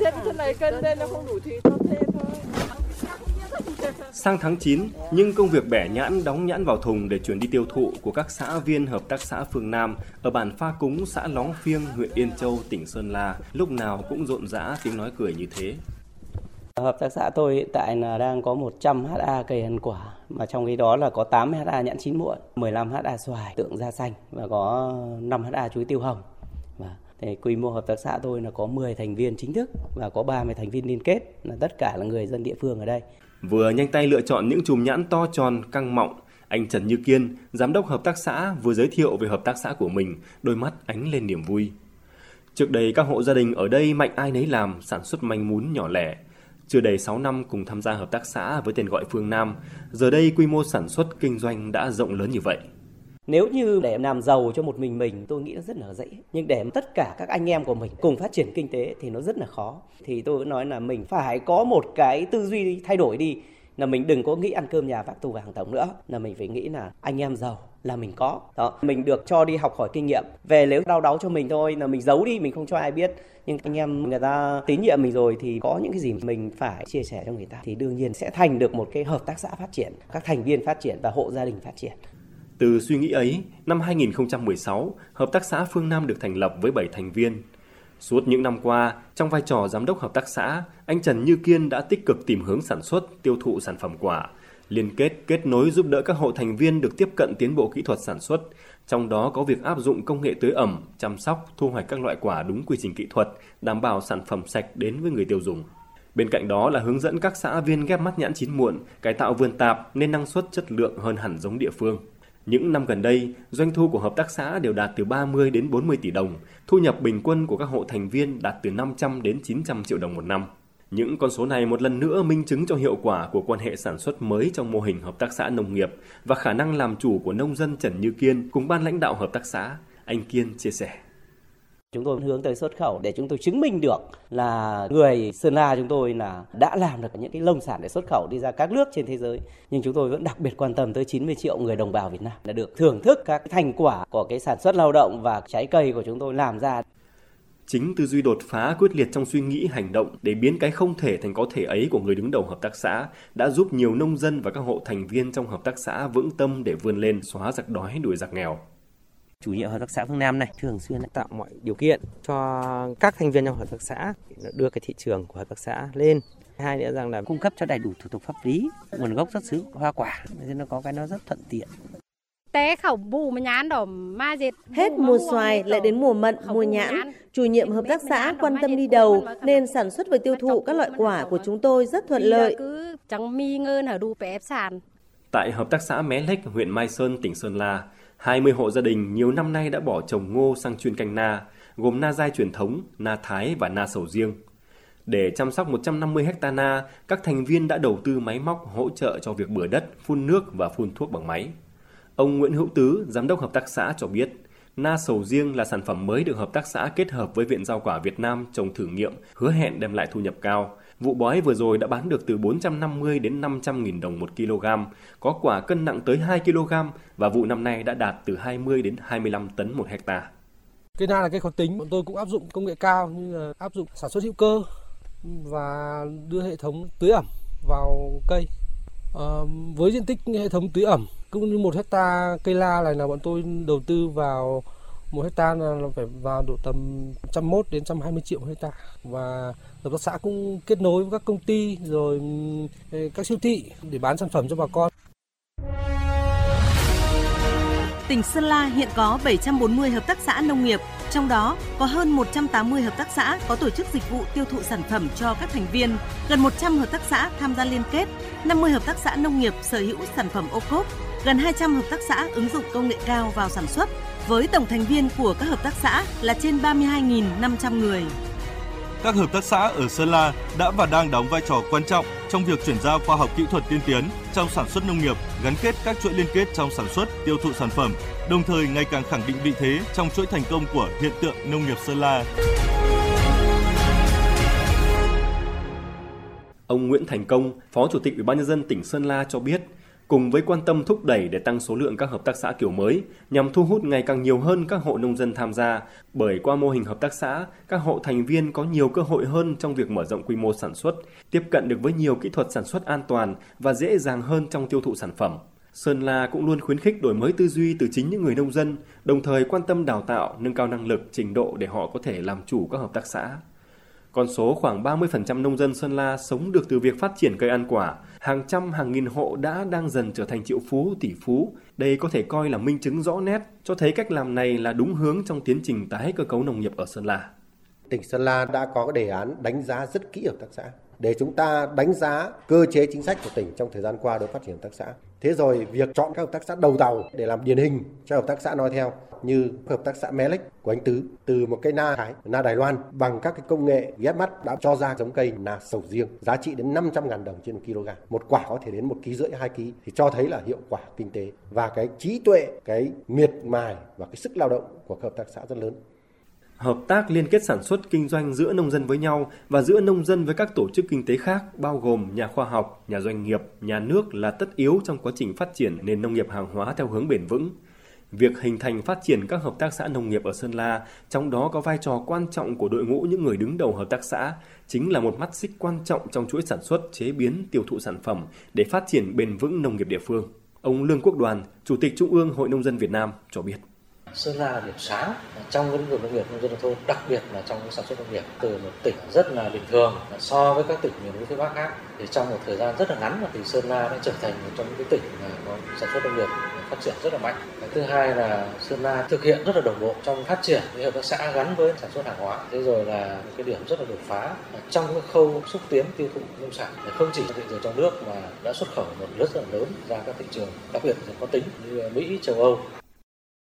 Xếp thế này cân lên nó không đủ thì cho thêm thôi. Sang tháng 9, nhưng công việc bẻ nhãn đóng nhãn vào thùng để chuyển đi tiêu thụ của các xã viên hợp tác xã Phương Nam ở bản Pha Cúng, xã Lóng Phiêng, huyện Yên Châu, tỉnh Sơn La lúc nào cũng rộn rã tiếng nói cười như thế. Hợp tác xã tôi hiện tại là đang có 100 ha cây ăn quả, mà trong cái đó là có 8 ha nhãn chín muộn, 15 ha xoài, tượng da xanh và có 5 ha chuối tiêu hồng. Và thì quy mô hợp tác xã tôi là có 10 thành viên chính thức và có 30 thành viên liên kết, là tất cả là người dân địa phương ở đây. Vừa nhanh tay lựa chọn những chùm nhãn to tròn, căng mọng, anh Trần Như Kiên, giám đốc hợp tác xã vừa giới thiệu về hợp tác xã của mình, đôi mắt ánh lên niềm vui. Trước đây các hộ gia đình ở đây mạnh ai nấy làm, sản xuất manh mún nhỏ lẻ. Chưa đầy 6 năm cùng tham gia hợp tác xã với tên gọi Phương Nam, giờ đây quy mô sản xuất kinh doanh đã rộng lớn như vậy. Nếu như để làm giàu cho một mình mình, tôi nghĩ nó rất là dễ. Nhưng để tất cả các anh em của mình cùng phát triển kinh tế thì nó rất là khó. Thì tôi nói là mình phải có một cái tư duy thay đổi đi. Là mình đừng có nghĩ ăn cơm nhà vác tù vàng tổng nữa. Là mình phải nghĩ là anh em giàu là mình có. Đó, mình được cho đi học hỏi kinh nghiệm. Về nếu đau đáu cho mình thôi, là mình giấu đi, mình không cho ai biết. Nhưng anh em người ta tín nhiệm mình rồi thì có những cái gì mình phải chia sẻ cho người ta thì đương nhiên sẽ thành được một cái hợp tác xã phát triển, các thành viên phát triển và hộ gia đình phát triển từ suy nghĩ ấy, năm 2016, Hợp tác xã Phương Nam được thành lập với 7 thành viên. Suốt những năm qua, trong vai trò giám đốc hợp tác xã, anh Trần Như Kiên đã tích cực tìm hướng sản xuất, tiêu thụ sản phẩm quả, liên kết, kết nối giúp đỡ các hộ thành viên được tiếp cận tiến bộ kỹ thuật sản xuất, trong đó có việc áp dụng công nghệ tưới ẩm, chăm sóc, thu hoạch các loại quả đúng quy trình kỹ thuật, đảm bảo sản phẩm sạch đến với người tiêu dùng. Bên cạnh đó là hướng dẫn các xã viên ghép mắt nhãn chín muộn, cải tạo vườn tạp nên năng suất chất lượng hơn hẳn giống địa phương. Những năm gần đây, doanh thu của hợp tác xã đều đạt từ 30 đến 40 tỷ đồng, thu nhập bình quân của các hộ thành viên đạt từ 500 đến 900 triệu đồng một năm. Những con số này một lần nữa minh chứng cho hiệu quả của quan hệ sản xuất mới trong mô hình hợp tác xã nông nghiệp và khả năng làm chủ của nông dân Trần Như Kiên cùng ban lãnh đạo hợp tác xã. Anh Kiên chia sẻ. Chúng tôi hướng tới xuất khẩu để chúng tôi chứng minh được là người Sơn La chúng tôi là đã làm được những cái lông sản để xuất khẩu đi ra các nước trên thế giới. Nhưng chúng tôi vẫn đặc biệt quan tâm tới 90 triệu người đồng bào Việt Nam đã được thưởng thức các thành quả của cái sản xuất lao động và trái cây của chúng tôi làm ra. Chính tư duy đột phá quyết liệt trong suy nghĩ hành động để biến cái không thể thành có thể ấy của người đứng đầu hợp tác xã đã giúp nhiều nông dân và các hộ thành viên trong hợp tác xã vững tâm để vươn lên xóa giặc đói đuổi giặc nghèo chủ nhiệm hợp tác xã Phương Nam này. Thường xuyên tạo mọi điều kiện cho các thành viên trong hợp tác xã đưa cái thị trường của hợp tác xã lên. Hai nữa rằng là cung cấp cho đầy đủ thủ tục pháp lý nguồn gốc xuất xứ hoa quả nên nó có cái nó rất thuận tiện. Té khẩu bù mà nhãn đỏ ma dệt. Hết mùa xoài lại đến mùa mận mùa nhãn. chủ nhiệm hợp tác xã quan tâm đi đầu nên sản xuất và tiêu thụ các loại quả của chúng tôi rất thuận lợi. tại hợp tác xã Mé Lách huyện Mai Sơn tỉnh Sơn La 20 hộ gia đình nhiều năm nay đã bỏ trồng ngô sang chuyên canh na, gồm na dai truyền thống, na thái và na sầu riêng. Để chăm sóc 150 hecta na, các thành viên đã đầu tư máy móc hỗ trợ cho việc bừa đất, phun nước và phun thuốc bằng máy. Ông Nguyễn Hữu Tứ, giám đốc hợp tác xã cho biết, na sầu riêng là sản phẩm mới được hợp tác xã kết hợp với Viện Rau quả Việt Nam trồng thử nghiệm, hứa hẹn đem lại thu nhập cao. Vụ bói vừa rồi đã bán được từ 450 đến 500 nghìn đồng một kg, có quả cân nặng tới 2 kg và vụ năm nay đã đạt từ 20 đến 25 tấn một hecta. Cây na là cây khó tính, bọn tôi cũng áp dụng công nghệ cao như là áp dụng sản xuất hữu cơ và đưa hệ thống tưới ẩm vào cây. À, với diện tích hệ thống tưới ẩm cũng như một hecta cây la này là bọn tôi đầu tư vào một hecta là phải vào độ tầm 101 đến 120 triệu hecta và hợp tác xã cũng kết nối với các công ty rồi ừ, ừ, các siêu thị để bán sản phẩm cho bà con. Tỉnh Sơn La hiện có 740 hợp tác xã nông nghiệp, trong đó có hơn 180 hợp tác xã có tổ chức dịch vụ tiêu thụ sản phẩm cho các thành viên, gần 100 hợp tác xã tham gia liên kết, 50 hợp tác xã nông nghiệp sở hữu sản phẩm ô cốp, gần 200 hợp tác xã ứng dụng công nghệ cao vào sản xuất, với tổng thành viên của các hợp tác xã là trên 32.500 người. Các hợp tác xã ở Sơn La đã và đang đóng vai trò quan trọng trong việc chuyển giao khoa học kỹ thuật tiên tiến trong sản xuất nông nghiệp, gắn kết các chuỗi liên kết trong sản xuất, tiêu thụ sản phẩm, đồng thời ngày càng khẳng định vị thế trong chuỗi thành công của hiện tượng nông nghiệp Sơn La. Ông Nguyễn Thành Công, Phó Chủ tịch Ủy ban nhân dân tỉnh Sơn La cho biết, cùng với quan tâm thúc đẩy để tăng số lượng các hợp tác xã kiểu mới nhằm thu hút ngày càng nhiều hơn các hộ nông dân tham gia, bởi qua mô hình hợp tác xã, các hộ thành viên có nhiều cơ hội hơn trong việc mở rộng quy mô sản xuất, tiếp cận được với nhiều kỹ thuật sản xuất an toàn và dễ dàng hơn trong tiêu thụ sản phẩm. Sơn La cũng luôn khuyến khích đổi mới tư duy từ chính những người nông dân, đồng thời quan tâm đào tạo, nâng cao năng lực, trình độ để họ có thể làm chủ các hợp tác xã. Con số khoảng 30% nông dân Sơn La sống được từ việc phát triển cây ăn quả, hàng trăm hàng nghìn hộ đã đang dần trở thành triệu phú, tỷ phú. Đây có thể coi là minh chứng rõ nét cho thấy cách làm này là đúng hướng trong tiến trình tái cơ cấu nông nghiệp ở Sơn La. Tỉnh Sơn La đã có đề án đánh giá rất kỹ hợp tác xã để chúng ta đánh giá cơ chế chính sách của tỉnh trong thời gian qua đối với phát triển hợp tác xã. Thế rồi việc chọn các hợp tác xã đầu tàu để làm điển hình cho hợp tác xã nói theo như hợp tác xã Melec của anh Tứ từ một cây na Thái, na Đài Loan bằng các cái công nghệ ghép mắt đã cho ra giống cây na sầu riêng giá trị đến 500 ngàn đồng trên một kg. Một quả có thể đến một ký rưỡi hai ký thì cho thấy là hiệu quả kinh tế và cái trí tuệ, cái miệt mài và cái sức lao động của các hợp tác xã rất lớn hợp tác liên kết sản xuất kinh doanh giữa nông dân với nhau và giữa nông dân với các tổ chức kinh tế khác bao gồm nhà khoa học, nhà doanh nghiệp, nhà nước là tất yếu trong quá trình phát triển nền nông nghiệp hàng hóa theo hướng bền vững. Việc hình thành phát triển các hợp tác xã nông nghiệp ở Sơn La, trong đó có vai trò quan trọng của đội ngũ những người đứng đầu hợp tác xã, chính là một mắt xích quan trọng trong chuỗi sản xuất, chế biến, tiêu thụ sản phẩm để phát triển bền vững nông nghiệp địa phương. Ông Lương Quốc Đoàn, Chủ tịch Trung ương Hội Nông dân Việt Nam cho biết. Sơn La là điểm sáng trong lĩnh vực nông nghiệp nông dân nông thôn, đặc biệt là trong sản xuất nông nghiệp từ một tỉnh rất là bình thường so với các tỉnh miền núi phía Bắc khác thì trong một thời gian rất là ngắn thì Sơn La đã trở thành một trong những tỉnh có sản xuất nông nghiệp phát triển rất là mạnh. Thứ hai là Sơn La thực hiện rất là đồng bộ trong phát triển với hợp tác xã gắn với sản xuất hàng hóa. Thế rồi là một cái điểm rất là đột phá trong cái khâu xúc tiến tiêu thụ nông sản không chỉ thị trường trong nước mà đã xuất khẩu một rất là lớn ra các thị trường đặc biệt là có tính như Mỹ, châu Âu.